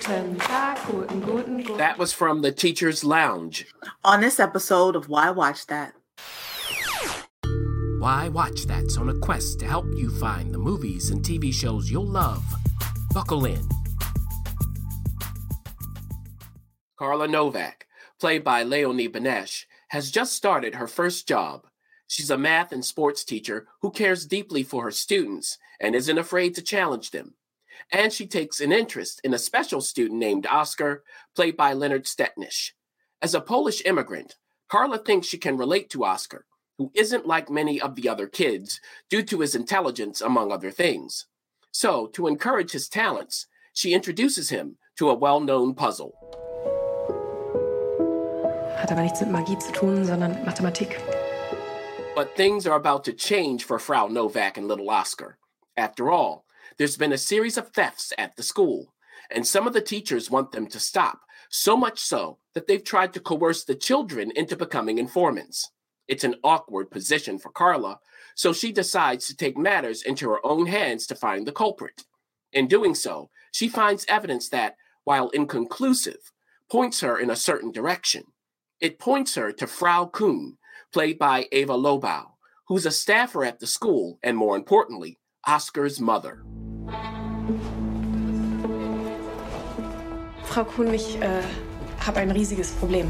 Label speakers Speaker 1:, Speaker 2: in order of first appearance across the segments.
Speaker 1: Guten Tag, guten, guten, guten.
Speaker 2: That was from the Teacher's Lounge.
Speaker 3: On this episode of Why Watch That.
Speaker 2: Why Watch That's on a quest to help you find the movies and TV shows you'll love. Buckle in. Carla Nowak, played by Leonie Benesch, has just started her first job. She's a math and sports teacher who cares deeply for her students and isn't afraid to challenge them. And she takes an interest in a special student named Oscar, played by Leonard Stettnisch. As a Polish immigrant, Carla thinks she can relate to Oscar, who isn't like many of the other kids due to his intelligence, among other things. So, to encourage his talents, she introduces him to a well known puzzle.
Speaker 1: Hat aber nichts mit Magie zu tun, sondern Mathematik.
Speaker 2: But things are about to change for Frau Nowak and little Oscar. After all, there's been a series of thefts at the school, and some of the teachers want them to stop, so much so that they've tried to coerce the children into becoming informants. It's an awkward position for Carla, so she decides to take matters into her own hands to find the culprit. In doing so, she finds evidence that, while inconclusive, points her in a certain direction. It points her to Frau Kuhn, played by Eva Löbau, who's a staffer at the school and, more importantly, Oscar's mother.
Speaker 1: Frau Kuhn, ich äh, habe ein riesiges Problem.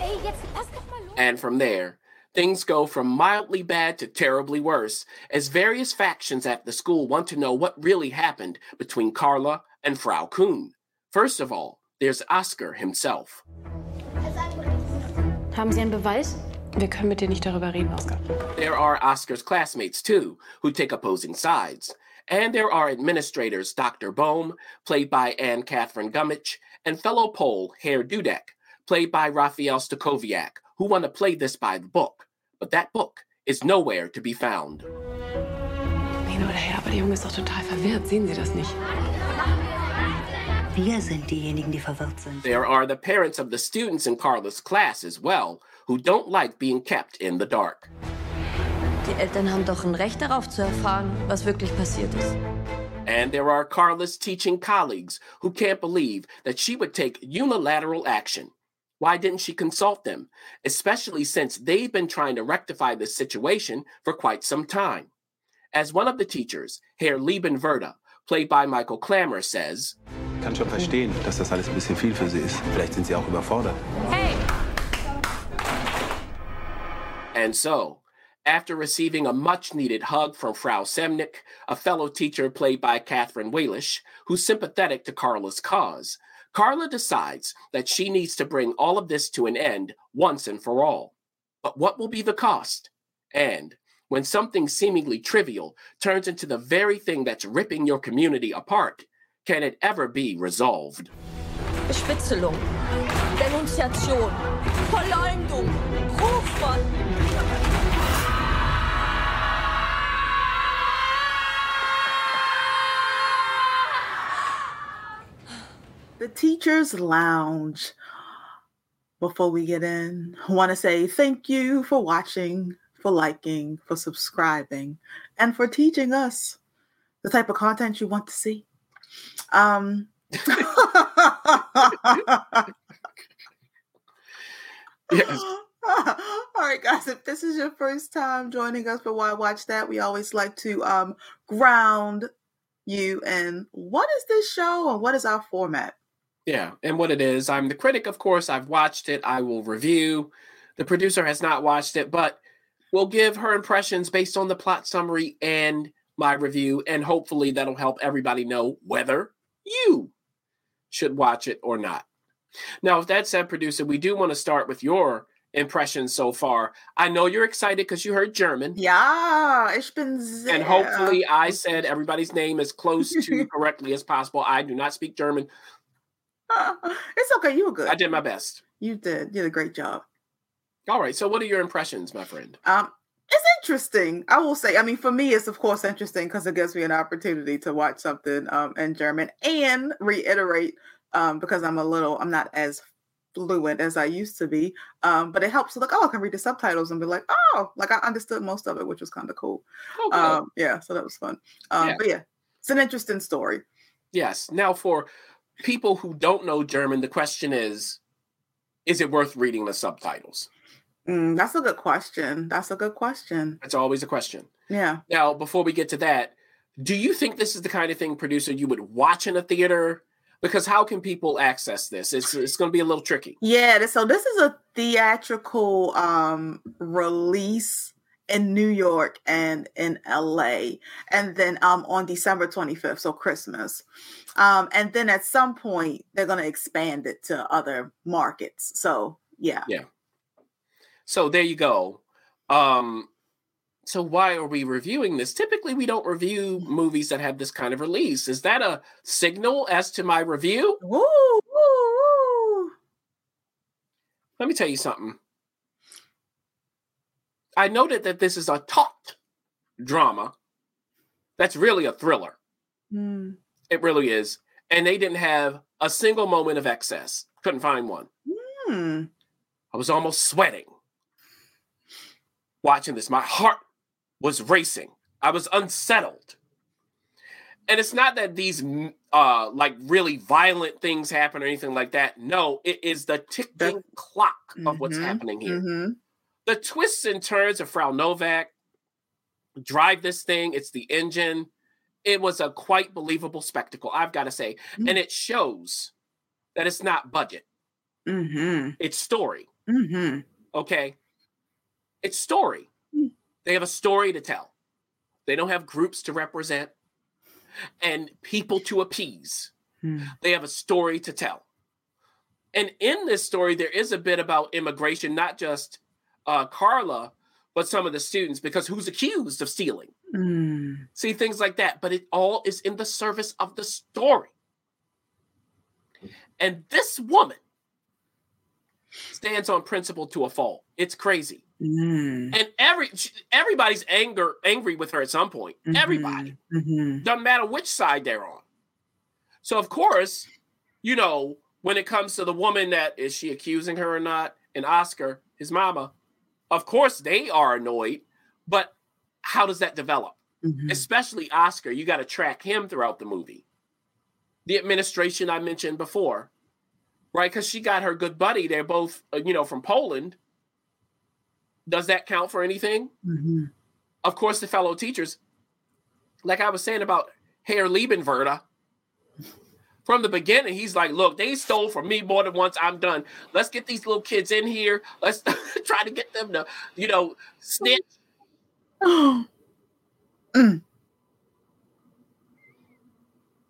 Speaker 4: Ey, jetzt lass doch mal los.
Speaker 2: And from there, things go from mildly bad to terribly worse as various factions at the school want to know what really happened between Carla and Frau Kuhn. First of all, there's Oscar himself.
Speaker 4: Haben Sie einen Beweis?
Speaker 1: Wir können mit dir nicht darüber reden, Oskar.
Speaker 2: There are Oscar's classmates too, who take opposing sides. And there are administrators Dr. Bohm, played by Anne-Kathrin Gummich, and fellow Pole Herr Dudek, played by Rafael Stachowiak, who want to play this by the book. But that book is nowhere to be found.
Speaker 1: Hin oder her, aber der Junge ist doch total verwirrt. Sehen Sie das nicht?
Speaker 5: Wir sind diejenigen, die verwirrt sind.
Speaker 2: There are the parents of the students in Carla's class as well, who don't like being kept in the dark.
Speaker 4: Die Eltern haben doch ein Recht darauf zu erfahren, was wirklich passiert ist.
Speaker 2: And there are Carla's teaching colleagues who can't believe that she would take unilateral action. Why didn't she consult them, especially since they've been trying to rectify this situation for quite some time? As one of the teachers, Herr Liebenwerda, played by Michael Clammer, says,
Speaker 6: Ich kann schon verstehen, dass das alles ein bisschen viel für Sie ist. Vielleicht sind Sie auch überfordert.
Speaker 4: Hey,
Speaker 2: And so, after receiving a much needed hug from Frau Semnick, a fellow teacher played by Kathrin Wehlisch, who's sympathetic to Carla's cause, Carla decides that she needs to bring all of this to an end once and for all. But what will be the cost? And when something seemingly trivial turns into the very thing that's ripping your community apart, can it ever be resolved?
Speaker 4: Bespitzelung, Denunziation, Verleumdung, Rufmord.
Speaker 3: The Teacher's Lounge. Before we get in, I want to say thank you for watching, for liking, for subscribing, and for teaching us the type of content you want to see. Um,
Speaker 2: Yes.
Speaker 3: All right, guys. If this is your first time joining us for Why Watch That, we always like to um, ground you in what is this show and what is our format.
Speaker 2: Yeah, and what it is, I'm the critic, of course. I've watched it. I will review. The producer has not watched it, but we'll give her impressions based on the plot summary and my review, and hopefully that'll help everybody know whether you should watch it or not. Now, with that said, producer, we do want to start with your impressions so far. I know you're excited because you heard German.
Speaker 3: Yeah, ich bin sehr.
Speaker 2: And hopefully, I said everybody's name as close to correctly as possible. I do not speak German.
Speaker 3: it's okay. You were good.
Speaker 2: I did my best.
Speaker 3: You did. You did a great job.
Speaker 2: All right. So, what are your impressions, my friend?
Speaker 3: Um, it's interesting. I will say. I mean, for me, it's of course interesting because it gives me an opportunity to watch something um in German and reiterate um because I'm a little, I'm not as fluent as I used to be. Um, but it helps to look. Oh, I can read the subtitles and be like, oh, like I understood most of it, which was kind of cool.
Speaker 2: Oh.
Speaker 3: Um, yeah, so that was fun. Um,
Speaker 2: Yeah.
Speaker 3: but yeah, it's an interesting story.
Speaker 2: Yes. Now, for people who don't know German, the question is is it worth reading the subtitles?
Speaker 3: Mm, that's a good question. That's a good question.
Speaker 2: That's always a question.
Speaker 3: Yeah.
Speaker 2: Now, before we get to that, do you think this is the kind of thing, producer, you would watch in a theater? Because how can people access this? It's it's going to be a little tricky.
Speaker 3: Yeah. So this is a theatrical um, release in New York and in LA, and then um, on December 25th, so Christmas. Um, and then at some point, they're going to expand it to other markets. So yeah.
Speaker 2: Yeah. So there you go. Um, so why are we reviewing this? Typically, we don't review movies that have this kind of release. Is that a signal as to my review?
Speaker 3: Woo, woo, woo.
Speaker 2: Let me tell you something. I noted that this is a taut drama. That's really a thriller.
Speaker 3: Mm.
Speaker 2: It really is. And they didn't have a single moment of excess. Couldn't find one.
Speaker 3: Hmm.
Speaker 2: I was almost sweating watching this. My heart was racing. I was unsettled. And it's not that these mm, uh like really violent things happen or anything like that. No, it is the ticking clock of what's
Speaker 3: Mhm,
Speaker 2: happening here.
Speaker 3: mhm.
Speaker 2: The twists and turns of Frau Nowak drive this thing. It's the engine. It was a quite believable spectacle, I've got to say.
Speaker 3: Mm.
Speaker 2: And it shows that it's not budget,
Speaker 3: Mhm.
Speaker 2: it's story.
Speaker 3: Mhm.
Speaker 2: Okay. It's story.
Speaker 3: Mm.
Speaker 2: They have a story to tell. They don't have groups to represent and people to appease.
Speaker 3: Hmm.
Speaker 2: They have a story to tell. And in this story, there is a bit about immigration, not just uh, Carla, but some of the students, because who's accused of stealing?
Speaker 3: Mm.
Speaker 2: See, things like that. But it all is in the service of the story. And this woman stands on principle to a fault. It's crazy.
Speaker 3: Mm.
Speaker 2: And every everybody's anger angry with her at some point. Everybody.
Speaker 3: Mhm.
Speaker 2: Doesn't matter which side they're on. So of course, you know, when it comes to the woman that is she accusing her or not, and Oscar, his mama, of course they are annoyed, but how does that develop?
Speaker 3: Mhm.
Speaker 2: Especially Oscar, you got to track him throughout the movie. The administration I mentioned before, right? Because she got her good buddy. They're both, uh, you know, from Poland. Does that count for anything?
Speaker 3: Mhm.
Speaker 2: of course, the fellow teachers, like I was saying about Herr Liebenwerda, from the beginning, he's like, look, they stole from me more than once. I'm done. Let's get these little kids in here. Let's try to get them to, you know, snitch.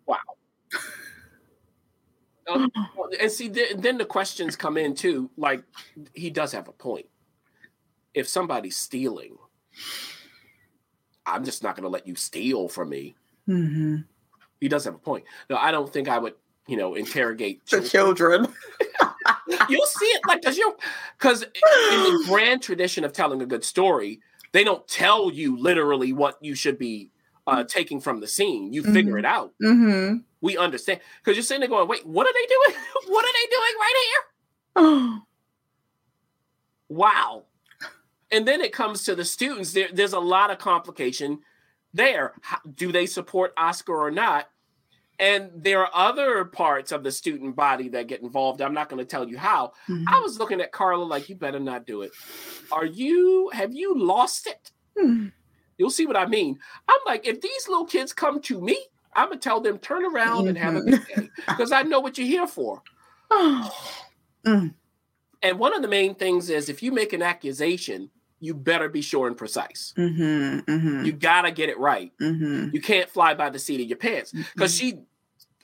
Speaker 2: Wow. Uh, and see, th- then the questions come in too. Like, he does have a point. If somebody's stealing, I'm just not going to let you steal from me.
Speaker 3: Mhm.
Speaker 2: He does have a point. No, I don't think I would, you know, interrogate
Speaker 3: The
Speaker 2: children.
Speaker 3: children.
Speaker 2: You'll see it like does you because in the grand tradition of telling a good story, they don't tell you literally what you should be uh, taking from the scene. You figure
Speaker 3: Mhm.
Speaker 2: it out.
Speaker 3: hmm
Speaker 2: We understand because you're sitting there going, "Wait, what are they doing? what are they doing right here?"
Speaker 3: Oh.
Speaker 2: Wow. And then it comes to the students. There, there's a lot of complication there. How, do they support Oscar or not? And there are other parts of the student body that get involved. I'm not going to tell you how.
Speaker 3: Mhm.
Speaker 2: I was looking at Carla like, you better not do it. Are you, have you lost it?
Speaker 3: Mhm.
Speaker 2: You'll see what I mean. I'm like, if these little kids come to me, I'm going to tell them, turn around and have a good day because I know what you're here for.
Speaker 3: Mm.
Speaker 2: And one of the main things is if you make an accusation, you better be sure and precise.
Speaker 3: Mhm. Mhm.
Speaker 2: You got to get it right.
Speaker 3: Mhm.
Speaker 2: You can't fly by the seat of your pants because she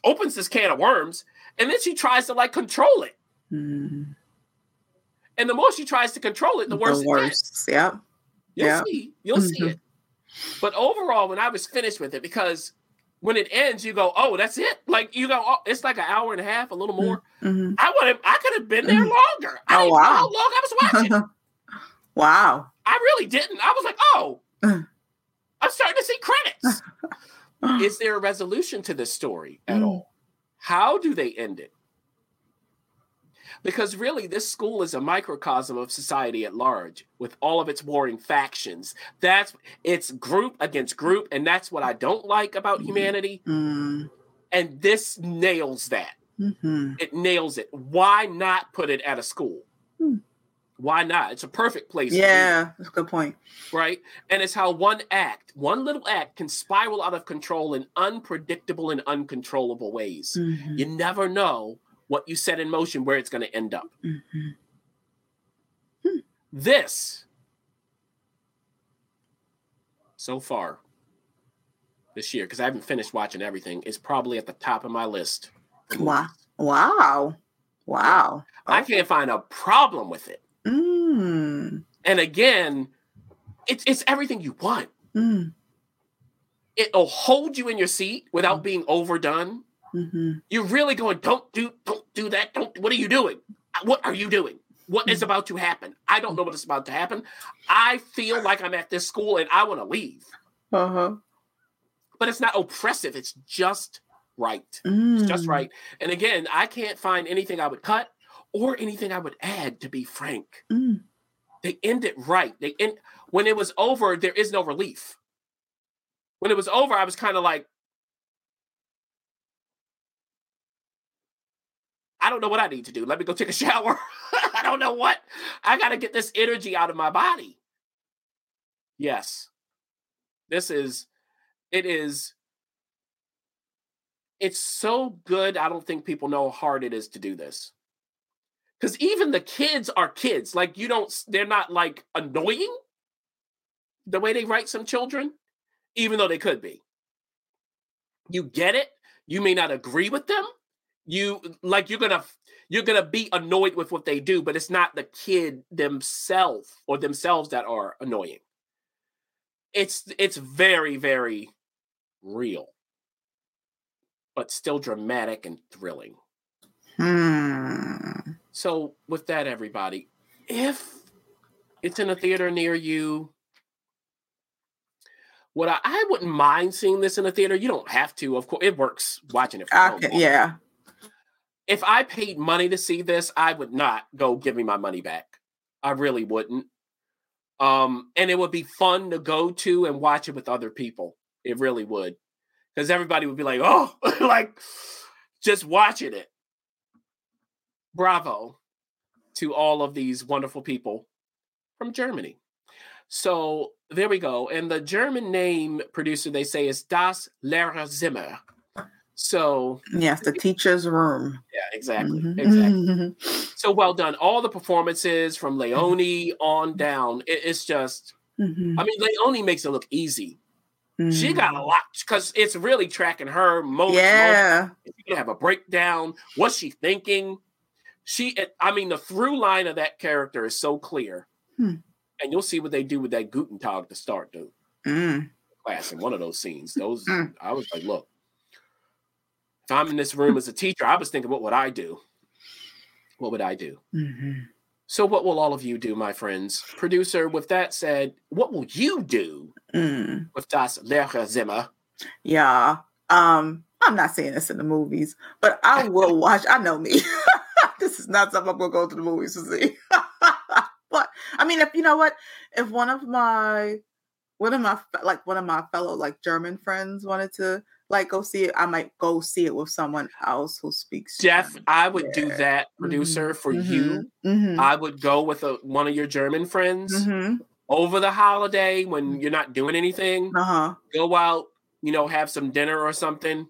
Speaker 2: opens this can of worms and then she tries to like control it.
Speaker 3: Mhm.
Speaker 2: And the more she tries to control it, the worse
Speaker 3: The. Yep.
Speaker 2: gets. You'll
Speaker 3: Yeah.
Speaker 2: see. You'll see
Speaker 3: Mhm.
Speaker 2: it. But overall, when I was finished with it, because when it ends, you go, "Oh, that's it." Like you go, oh, "It's like an hour and a half, a little more."
Speaker 3: Mhm.
Speaker 2: I would have, I could have been there longer. I
Speaker 3: Oh, wow.
Speaker 2: how long I was watching.
Speaker 3: wow.
Speaker 2: I really didn't. I was like, "Oh,
Speaker 3: Mm.
Speaker 2: I'm starting to see credits." Is there a resolution to this story at
Speaker 3: Mm.
Speaker 2: all? How do they end it? Because really, this school is a microcosm of society at large, with all of its warring factions. That's it's group against group, and that's what I don't like about humanity.
Speaker 3: Mm.
Speaker 2: And this nails that.
Speaker 3: Mm-hmm.
Speaker 2: It nails it. Why not put it at a school?
Speaker 3: Hmm.
Speaker 2: Why not? It's a perfect place. to do it,
Speaker 3: Yeah, that's a good point.
Speaker 2: right? And it's how one act, one little act, can spiral out of control in unpredictable and uncontrollable ways.
Speaker 3: Mhm.
Speaker 2: You never know what you set in motion where it's going to end up.
Speaker 3: Mhm.
Speaker 2: This, so far this year, because I haven't finished watching everything, is probably at the top of my list.
Speaker 3: Wow. Wow. Wow.
Speaker 2: I can't find a problem with it.
Speaker 3: Mm.
Speaker 2: And again, it's it's everything you want.
Speaker 3: Mm.
Speaker 2: It'll hold you in your seat without being overdone.
Speaker 3: hmm
Speaker 2: You're really going, don't do, don't do that. Don't. What are you doing? What are you doing? What is about to happen? I don't know what is about to happen. I feel like I'm at this school and I want to leave,
Speaker 3: Uh-huh.
Speaker 2: but it's not oppressive. It's just right.
Speaker 3: Mm.
Speaker 2: It's just right. And again, I can't find anything I would cut or anything I would add. To be frank,
Speaker 3: Mm.
Speaker 2: they end it right. They end when it was over. There is no relief. When it was over, I was kind of like, I don't know what I need to do. Let me go take a shower. I don't know what. I got to get this energy out of my body. Yes. This is, it is, it's so good. I don't think people know how hard it is to do this. Because even the kids are kids. Like, you don't, they're not like annoying the way they write some children, even though they could be. You get it. You may not agree with them. You like you're gonna you're gonna be annoyed with what they do, but it's not the kid themselves or themselves that are annoying. It's it's very very real, but still dramatic and thrilling.
Speaker 3: Hmm.
Speaker 2: So with that, everybody, if it's in a theater near you, what I, I wouldn't mind seeing this in a theater. You don't have to, of course. It works watching it. From.
Speaker 3: Okay, yeah.
Speaker 2: If I paid money to see this, I would not go give me my money back. I really wouldn't. Um, and it would be fun to go to and watch it with other people. It really would, because everybody would be like, "Oh, like just watching it." Bravo to all of these wonderful people from Germany. So there we go. And the German name producer they say is Das Lehrerzimmer. So
Speaker 3: Yes, the teacher's room.
Speaker 2: yeah, exactly,
Speaker 3: Mhm.
Speaker 2: exactly. So well done. All the performances from Leone on down. It- it's just.
Speaker 3: Mhm.
Speaker 2: I mean, Leone makes it look easy. She
Speaker 3: Mhm.
Speaker 2: got a lot because it's really tracking her moments.
Speaker 3: Yeah.
Speaker 2: She's gonna have a breakdown. What's she thinking? She, I mean, the through line of that character is so clear,
Speaker 3: Hmm.
Speaker 2: and you'll see what they do with that Guten Tag to start the
Speaker 3: Mm.
Speaker 2: class in one of those scenes. Those,
Speaker 3: Hmm.
Speaker 2: I was like, look, if I'm in this room as a teacher, I was thinking, what would I do? What would I do?
Speaker 3: Mhm.
Speaker 2: So, what will all of you do, my friends? Producer, with that said, what will you do
Speaker 3: Mm.
Speaker 2: with Das Lehrerzimmer?
Speaker 3: Yeah. Um, I'm not saying this in the movies, but I will watch. I know me. this is not something I'm gonna go to the movies to see. but I mean, if you know what, if one of my one of my like one of my fellow like German friends wanted to like go see it, I might go see it with someone else who speaks.
Speaker 2: Jeff,
Speaker 3: German.
Speaker 2: I would do that, producer, for you.
Speaker 3: Mhm.
Speaker 2: I would go with a, one of your German friends
Speaker 3: Mhm.
Speaker 2: over the holiday when you're not doing anything.
Speaker 3: Uh-huh.
Speaker 2: Go out, you know, have some dinner or something.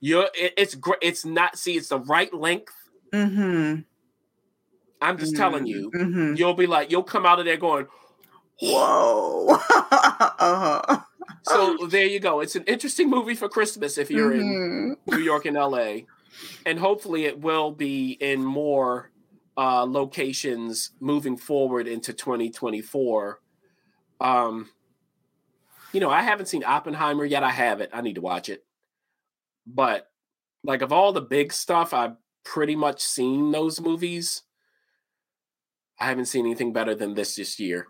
Speaker 2: You're it, it's great. It's not see, it's the right length.
Speaker 3: Mm-hmm.
Speaker 2: I'm just telling you,
Speaker 3: Mm-hmm.
Speaker 2: you'll be like, you'll come out of there going,
Speaker 3: Whoa. uh-huh.
Speaker 2: so there you go. It's an interesting movie for Christmas if you're in
Speaker 3: Mhm.
Speaker 2: New York and LA. And hopefully it will be in more uh, locations moving forward into 2024. Um, you know, I haven't seen Oppenheimer yet. I have it. I need to watch it. But like of all the big stuff, I've pretty much seen those movies. I haven't seen anything better than this this year.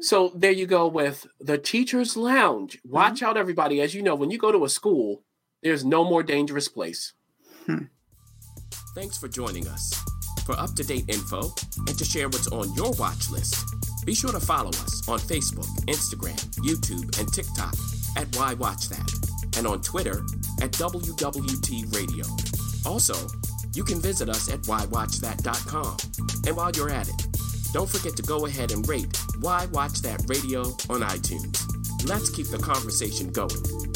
Speaker 2: So there you go with the Teacher's Lounge. Watch out, everybody. As you know, when you go to a school, there's no more dangerous place.
Speaker 3: Hmm.
Speaker 2: Thanks for joining us. For up to date info and to share what's on your watch list, be sure to follow us on Facebook, Instagram, YouTube, and TikTok at Why Watch That, and on Twitter at WWT Radio. Also, you can visit us at whywatchthat.com. And while you're at it, don't forget to go ahead and rate Why Watch That Radio on iTunes. Let's keep the conversation going.